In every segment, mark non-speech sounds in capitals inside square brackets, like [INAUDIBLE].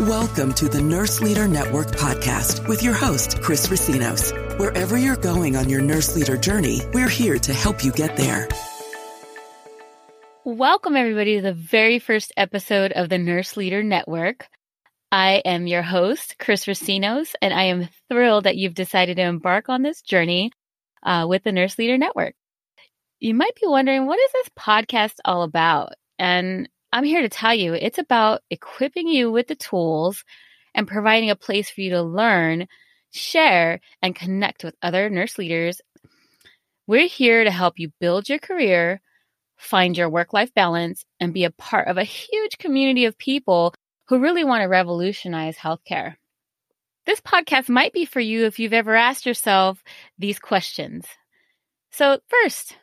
Welcome to the Nurse Leader Network podcast with your host, Chris Racinos. Wherever you're going on your nurse leader journey, we're here to help you get there. Welcome, everybody, to the very first episode of the Nurse Leader Network. I am your host, Chris Racinos, and I am thrilled that you've decided to embark on this journey uh, with the Nurse Leader Network. You might be wondering, what is this podcast all about? And I'm here to tell you it's about equipping you with the tools and providing a place for you to learn, share, and connect with other nurse leaders. We're here to help you build your career, find your work life balance, and be a part of a huge community of people who really want to revolutionize healthcare. This podcast might be for you if you've ever asked yourself these questions. So, first,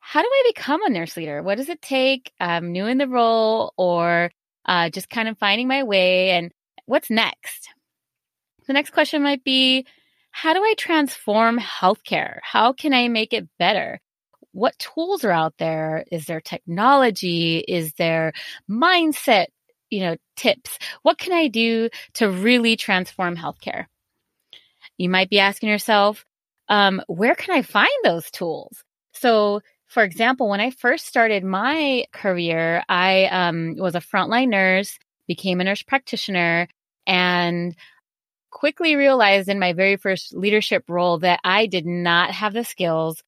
how do I become a nurse leader? What does it take? I'm new in the role or uh, just kind of finding my way. And what's next? The next question might be How do I transform healthcare? How can I make it better? What tools are out there? Is there technology? Is there mindset, you know, tips? What can I do to really transform healthcare? You might be asking yourself, um, where can I find those tools? So for example, when I first started my career, I um, was a frontline nurse, became a nurse practitioner, and quickly realized in my very first leadership role that I did not have the skills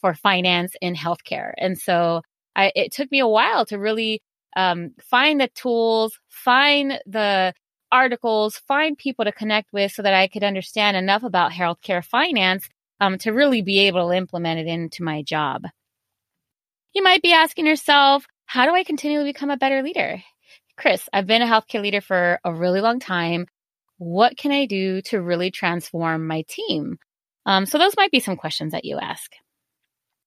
for finance in healthcare. And so I, it took me a while to really um, find the tools, find the articles, find people to connect with so that I could understand enough about healthcare finance um, to really be able to implement it into my job. You might be asking yourself, how do I continually become a better leader? Chris, I've been a healthcare leader for a really long time. What can I do to really transform my team? Um, so, those might be some questions that you ask.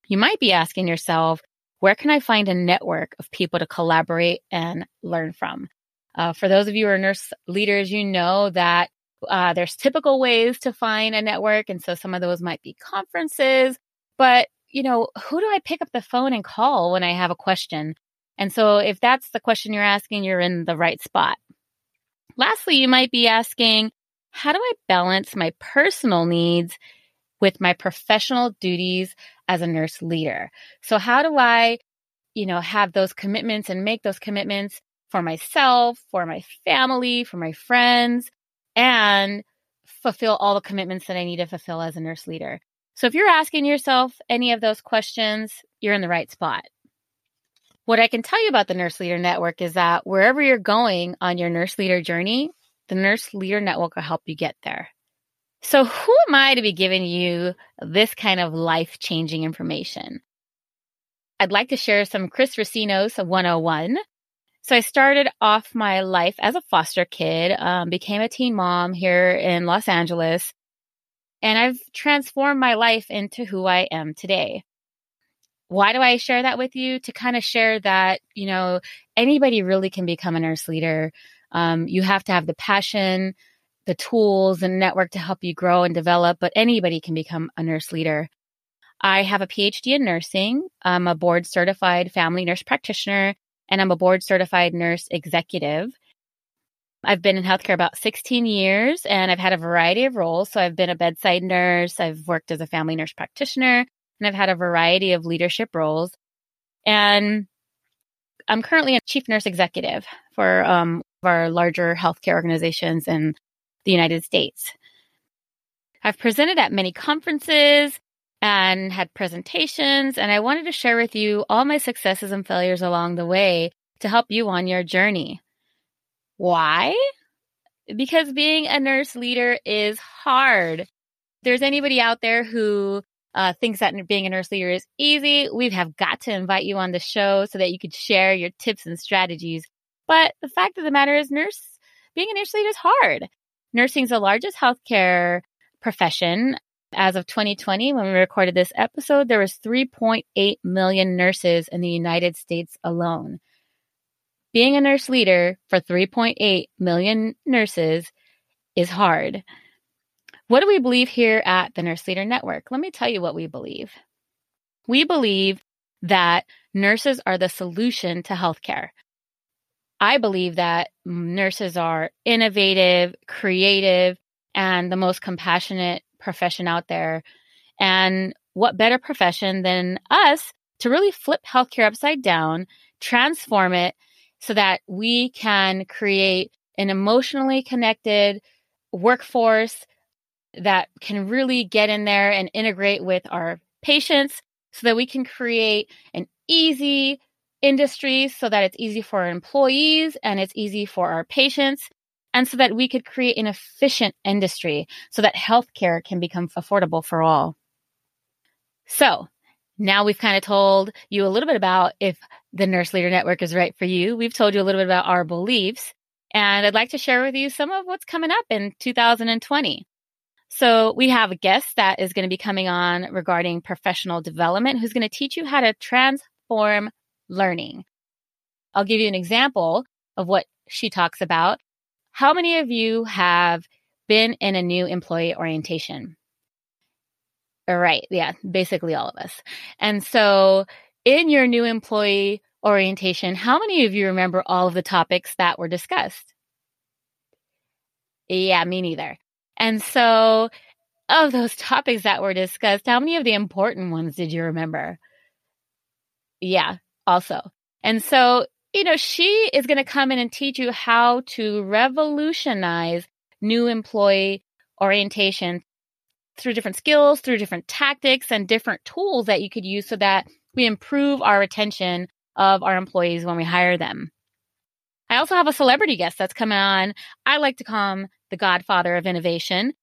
You might be asking yourself, where can I find a network of people to collaborate and learn from? Uh, for those of you who are nurse leaders, you know that uh, there's typical ways to find a network. And so some of those might be conferences, but you know, who do I pick up the phone and call when I have a question? And so if that's the question you're asking, you're in the right spot. Lastly, you might be asking, how do I balance my personal needs with my professional duties as a nurse leader? So how do I, you know, have those commitments and make those commitments for myself, for my family, for my friends, and fulfill all the commitments that I need to fulfill as a nurse leader. So if you're asking yourself any of those questions, you're in the right spot. What I can tell you about the Nurse Leader Network is that wherever you're going on your nurse leader journey, the Nurse Leader Network will help you get there. So, who am I to be giving you this kind of life changing information? I'd like to share some Chris Racinos 101 so I started off my life as a foster kid, um, became a teen mom here in Los Angeles, and I've transformed my life into who I am today. Why do I share that with you? To kind of share that, you know, anybody really can become a nurse leader. Um, you have to have the passion, the tools, and network to help you grow and develop, but anybody can become a nurse leader. I have a PhD in nursing. I'm a board certified family nurse practitioner and I'm a board certified nurse executive. I've been in healthcare about 16 years and I've had a variety of roles. So I've been a bedside nurse, I've worked as a family nurse practitioner, and I've had a variety of leadership roles. And I'm currently a chief nurse executive for um, our larger healthcare organizations in the United States. I've presented at many conferences and had presentations. And I wanted to share with you all my successes and failures along the way to help you on your journey. Why? Because being a nurse leader is hard. If there's anybody out there who uh, thinks that being a nurse leader is easy, we have got to invite you on the show so that you could share your tips and strategies. But the fact of the matter is, nurse being a nurse leader is hard. Nursing is the largest healthcare profession as of 2020, when we recorded this episode, there was 3.8 million nurses in the United States alone. Being a nurse leader for 3.8 million nurses is hard. What do we believe here at the Nurse Leader Network? Let me tell you what we believe. We believe that nurses are the solution to healthcare. I believe that nurses are innovative, creative, and the most compassionate profession out there. And what better profession than us to really flip healthcare upside down, transform it so that we can create an emotionally connected workforce that can really get in there and integrate with our patients so that we can create an easy industry so that it's easy for our employees and it's easy for our patients and so that we could create an efficient industry so that healthcare can become affordable for all. So now we've kind of told you a little bit about if the Nurse Leader Network is right for you. We've told you a little bit about our beliefs and I'd like to share with you some of what's coming up in 2020. So we have a guest that is going to be coming on regarding professional development who's going to teach you how to transform learning. I'll give you an example of what she talks about. How many of you have been in a new employee orientation? All right. Yeah, basically all of us. And so in your new employee orientation, how many of you remember all of the topics that were discussed? Yeah, me neither. And so of those [LAUGHS] topics that were discussed, how many of the important ones did you remember? Yeah, also. And so, you know, she is going to come in and teach you how to revolutionize new employee orientation through different skills, through different tactics and different tools that you could use so that we improve our retention of our employees when we hire them. I also have a celebrity guest that's coming on. I like to call him the godfather of innovation.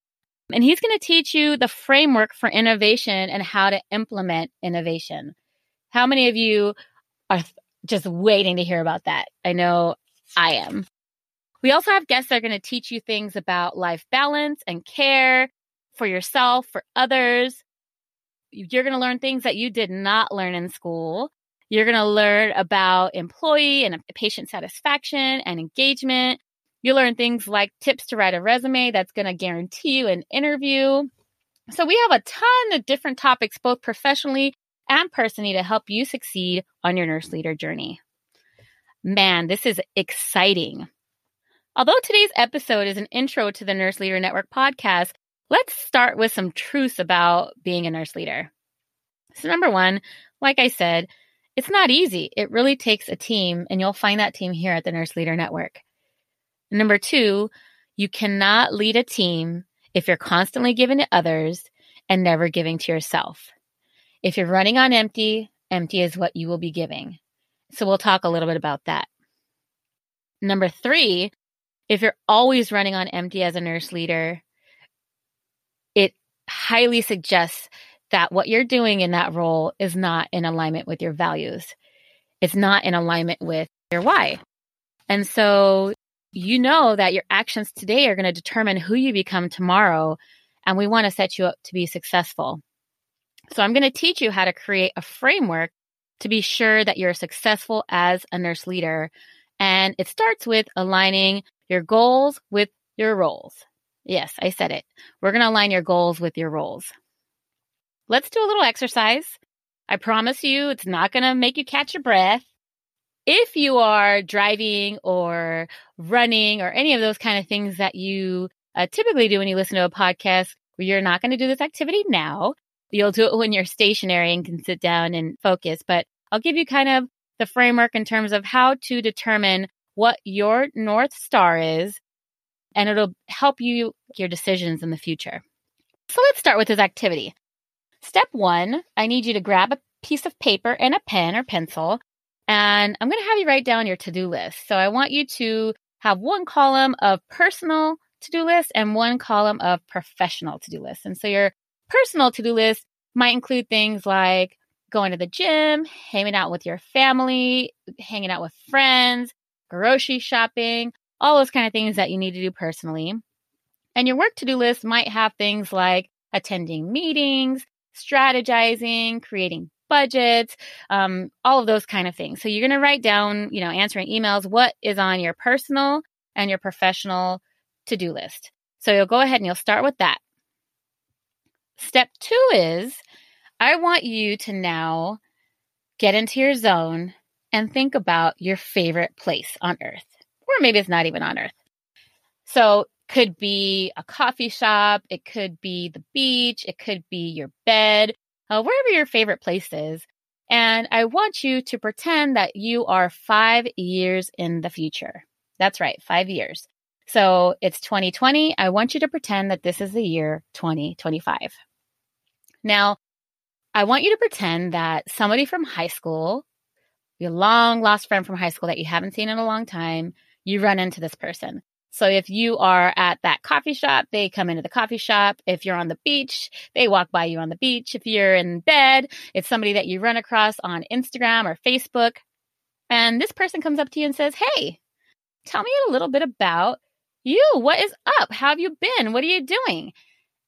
And he's going to teach you the framework for innovation and how to implement innovation. How many of you are just waiting to hear about that. I know I am. We also have guests that are going to teach you things about life balance and care for yourself, for others. You're going to learn things that you did not learn in school. You're going to learn about employee and uh, patient satisfaction and engagement. You'll learn things like tips to write a resume that's going to guarantee you an interview. So we have a ton of different topics, both professionally and personally to help you succeed on your nurse leader journey. Man, this is exciting. Although today's episode is an intro to the Nurse Leader Network podcast, let's start with some truths about being a nurse leader. So, number one, like I said, it's not easy. It really takes a team, and you'll find that team here at the Nurse Leader Network. Number two, you cannot lead a team if you're constantly giving to others and never giving to yourself. If you're running on empty, empty is what you will be giving. So we'll talk a little bit about that. Number three, if you're always running on empty as a nurse leader, it highly suggests that what you're doing in that role is not in alignment with your values. It's not in alignment with your why. And so you know that your actions today are going to determine who you become tomorrow. And we want to set you up to be successful. So I'm going to teach you how to create a framework to be sure that you're successful as a nurse leader. And it starts with aligning your goals with your roles. Yes, I said it. We're going to align your goals with your roles. Let's do a little exercise. I promise you it's not going to make you catch your breath. If you are driving or running or any of those kind of things that you uh, typically do when you listen to a podcast, you're not going to do this activity now. You'll do it when you're stationary and can sit down and focus. But I'll give you kind of the framework in terms of how to determine what your North Star is, and it'll help you your decisions in the future. So let's start with this activity. Step one, I need you to grab a piece of paper and a pen or pencil, and I'm going to have you write down your to do list. So I want you to have one column of personal to do list and one column of professional to do list. And so your personal to do list might include things like going to the gym, hanging out with your family, hanging out with friends, grocery shopping, all those kind of things that you need to do personally. And your work to do list might have things like attending meetings, strategizing, creating budgets, um, all of those kind of things. So you're going to write down, you know, answering emails, what is on your personal and your professional to do list. So you'll go ahead and you'll start with that. Step two is I want you to now get into your zone and think about your favorite place on earth. Or maybe it's not even on earth. So could be a coffee shop, it could be the beach, it could be your bed, uh, wherever your favorite place is. And I want you to pretend that you are five years in the future. That's right, five years. So it's 2020. I want you to pretend that this is the year 2025. Now, I want you to pretend that somebody from high school, your long lost friend from high school that you haven't seen in a long time, you run into this person. So if you are at that coffee shop, they come into the coffee shop. If you're on the beach, they walk by you on the beach. If you're in bed, it's somebody that you run across on Instagram or Facebook. And this person comes up to you and says, Hey, tell me a little bit about you. What is up? How have you been? What are you doing?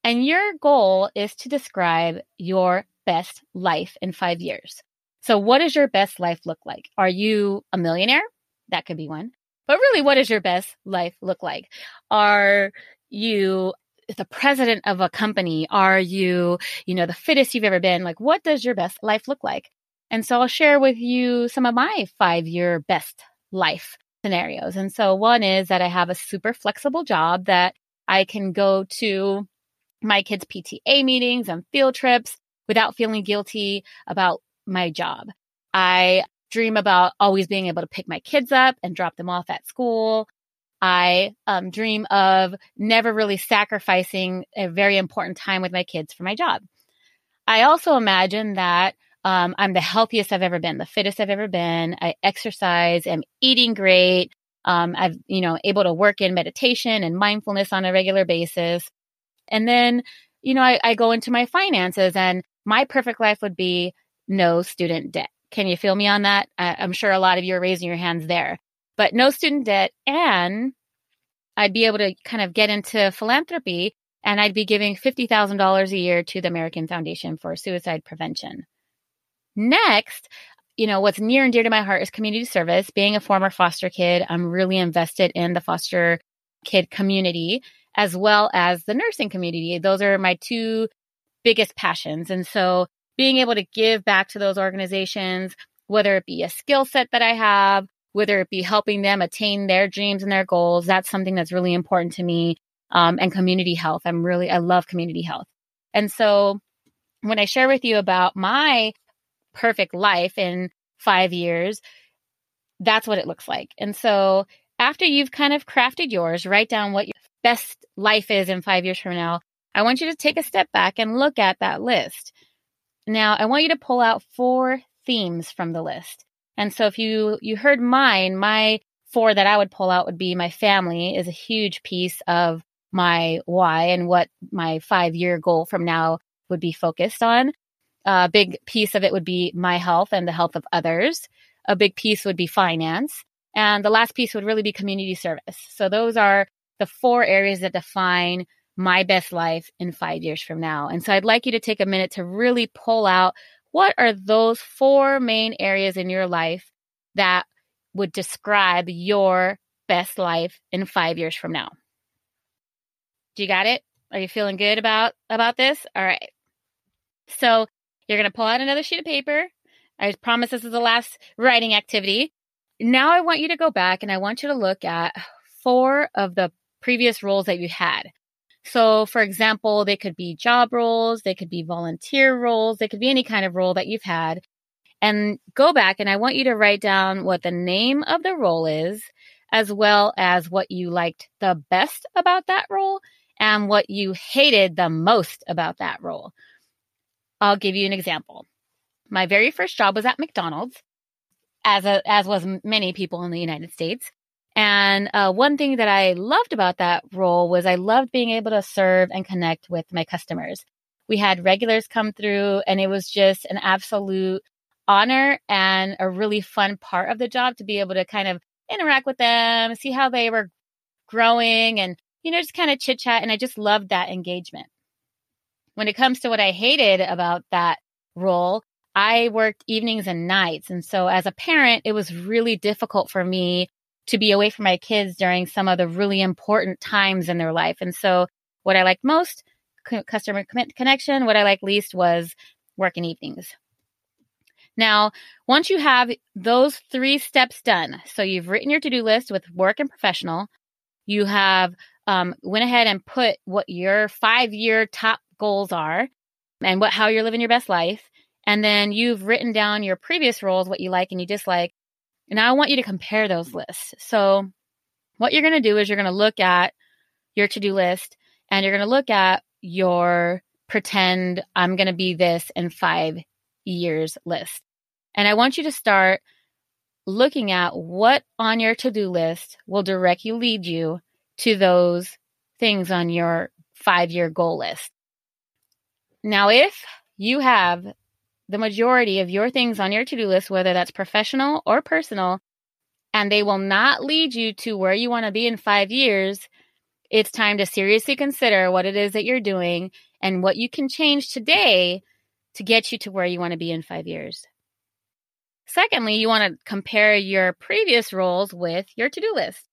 And your goal is to describe your best life in five years. So, what does your best life look like? Are you a millionaire? That could be one. But really, what does your best life look like? Are you the president of a company? Are you, you know, the fittest you've ever been? Like, what does your best life look like? And so I'll share with you some of my five year best life scenarios. And so one is that I have a super flexible job that I can go to my kids' PTA meetings and field trips without feeling guilty about my job. I dream about always being able to pick my kids up and drop them off at school. I um, dream of never really sacrificing a very important time with my kids for my job. I also imagine that um, I'm the healthiest I've ever been, the fittest I've ever been. I exercise, I'm eating great. Um, I've, you know, able to work in meditation and mindfulness on a regular basis. And then, you know, I, I go into my finances and my perfect life would be no student debt. Can you feel me on that? I, I'm sure a lot of you are raising your hands there, but no student debt. And I'd be able to kind of get into philanthropy and I'd be giving $50,000 a year to the American Foundation for Suicide Prevention. Next, you know, what's near and dear to my heart is community service. Being a former foster kid, I'm really invested in the foster kid community as well as the nursing community. Those are my two biggest passions. And so being able to give back to those organizations, whether it be a skill set that I have, whether it be helping them attain their dreams and their goals, that's something that's really important to me. Um, and community health. I'm really, I love community health. And so when I share with you about my perfect life in five years, that's what it looks like. And so after you've kind of crafted yours, write down what your best life is in five years from now. I want you to take a step back and look at that list. Now, I want you to pull out four themes from the list. And so if you you heard mine, my four that I would pull out would be my family is a huge piece of my why and what my 5-year goal from now would be focused on. A big piece of it would be my health and the health of others. A big piece would be finance. And the last piece would really be community service. So those are the four areas that define my best life in five years from now. And so I'd like you to take a minute to really pull out what are those four main areas in your life that would describe your best life in five years from now. Do you got it? Are you feeling good about about this? All right. So you're going to pull out another sheet of paper. I promise this is the last writing activity. Now I want you to go back and I want you to look at four of the previous roles that you had. So, for example, they could be job roles, they could be volunteer roles, they could be any kind of role that you've had. And go back and I want you to write down what the name of the role is, as well as what you liked the best about that role and what you hated the most about that role. I'll give you an example. My very first job was at McDonald's, as a, as was many people in the United States. And uh, one thing that I loved about that role was I loved being able to serve and connect with my customers. We had regulars come through, and it was just an absolute honor and a really fun part of the job to be able to kind of interact with them, see how they were growing, and you know, just kind of chit chat. And I just loved that engagement. When it comes to what I hated about that role, I worked evenings and nights. And so as a parent, it was really difficult for me to be away from my kids during some of the really important times in their life. And so what I liked most, customer connection, what I liked least was working evenings. Now, once you have those three steps done, so you've written your to do list with work and professional, you have um, went ahead and put what your five year top goals are and what how you're living your best life, and then you've written down your previous roles, what you like and you dislike. And I want you to compare those lists. So, what you're going to do is you're going to look at your to do list and you're going to look at your pretend I'm going to be this in five years list. And I want you to start looking at what on your to do list will directly lead you to those things on your five year goal list. Now, if you have the majority of your things on your to do list, whether that's professional or personal, and they will not lead you to where you want to be in five years, it's time to seriously consider what it is that you're doing and what you can change today to get you to where you want to be in five years. Secondly, you want to compare your previous roles with your to do list.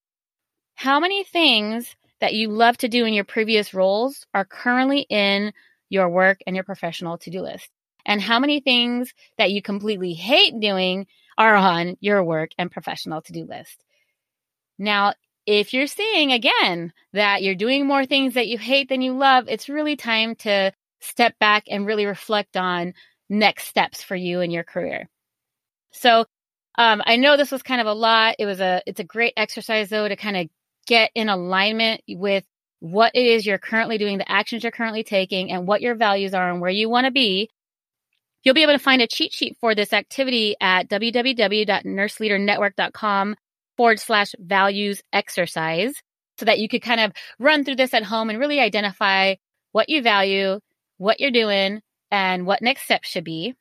How many things that you love to do in your previous roles are currently in your work and your professional to do list? And how many things that you completely hate doing are on your work and professional to do list? Now, if you're seeing again that you're doing more things that you hate than you love, it's really time to step back and really reflect on next steps for you in your career. So, um, I know this was kind of a lot. It was a, it's a great exercise though to kind of get in alignment with what it is you're currently doing, the actions you're currently taking, and what your values are and where you want to be. You'll be able to find a cheat sheet for this activity at www.nurseleadernetwork.com forward slash values exercise so that you could kind of run through this at home and really identify what you value, what you're doing, and what next steps should be.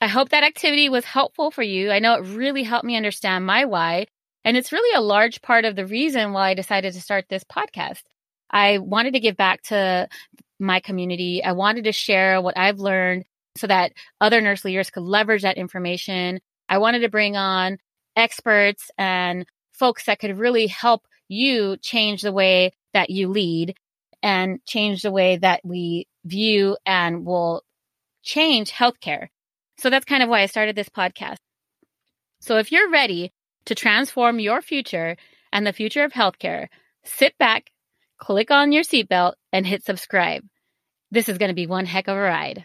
I hope that activity was helpful for you. I know it really helped me understand my why. And it's really a large part of the reason why I decided to start this podcast. I wanted to give back to my community. I wanted to share what I've learned so that other nurse leaders could leverage that information. I wanted to bring on experts and folks that could really help you change the way that you lead and change the way that we view and will change healthcare. So that's kind of why I started this podcast. So if you're ready to transform your future and the future of healthcare, sit back, click on your seatbelt, and hit subscribe. This is going to be one heck of a ride.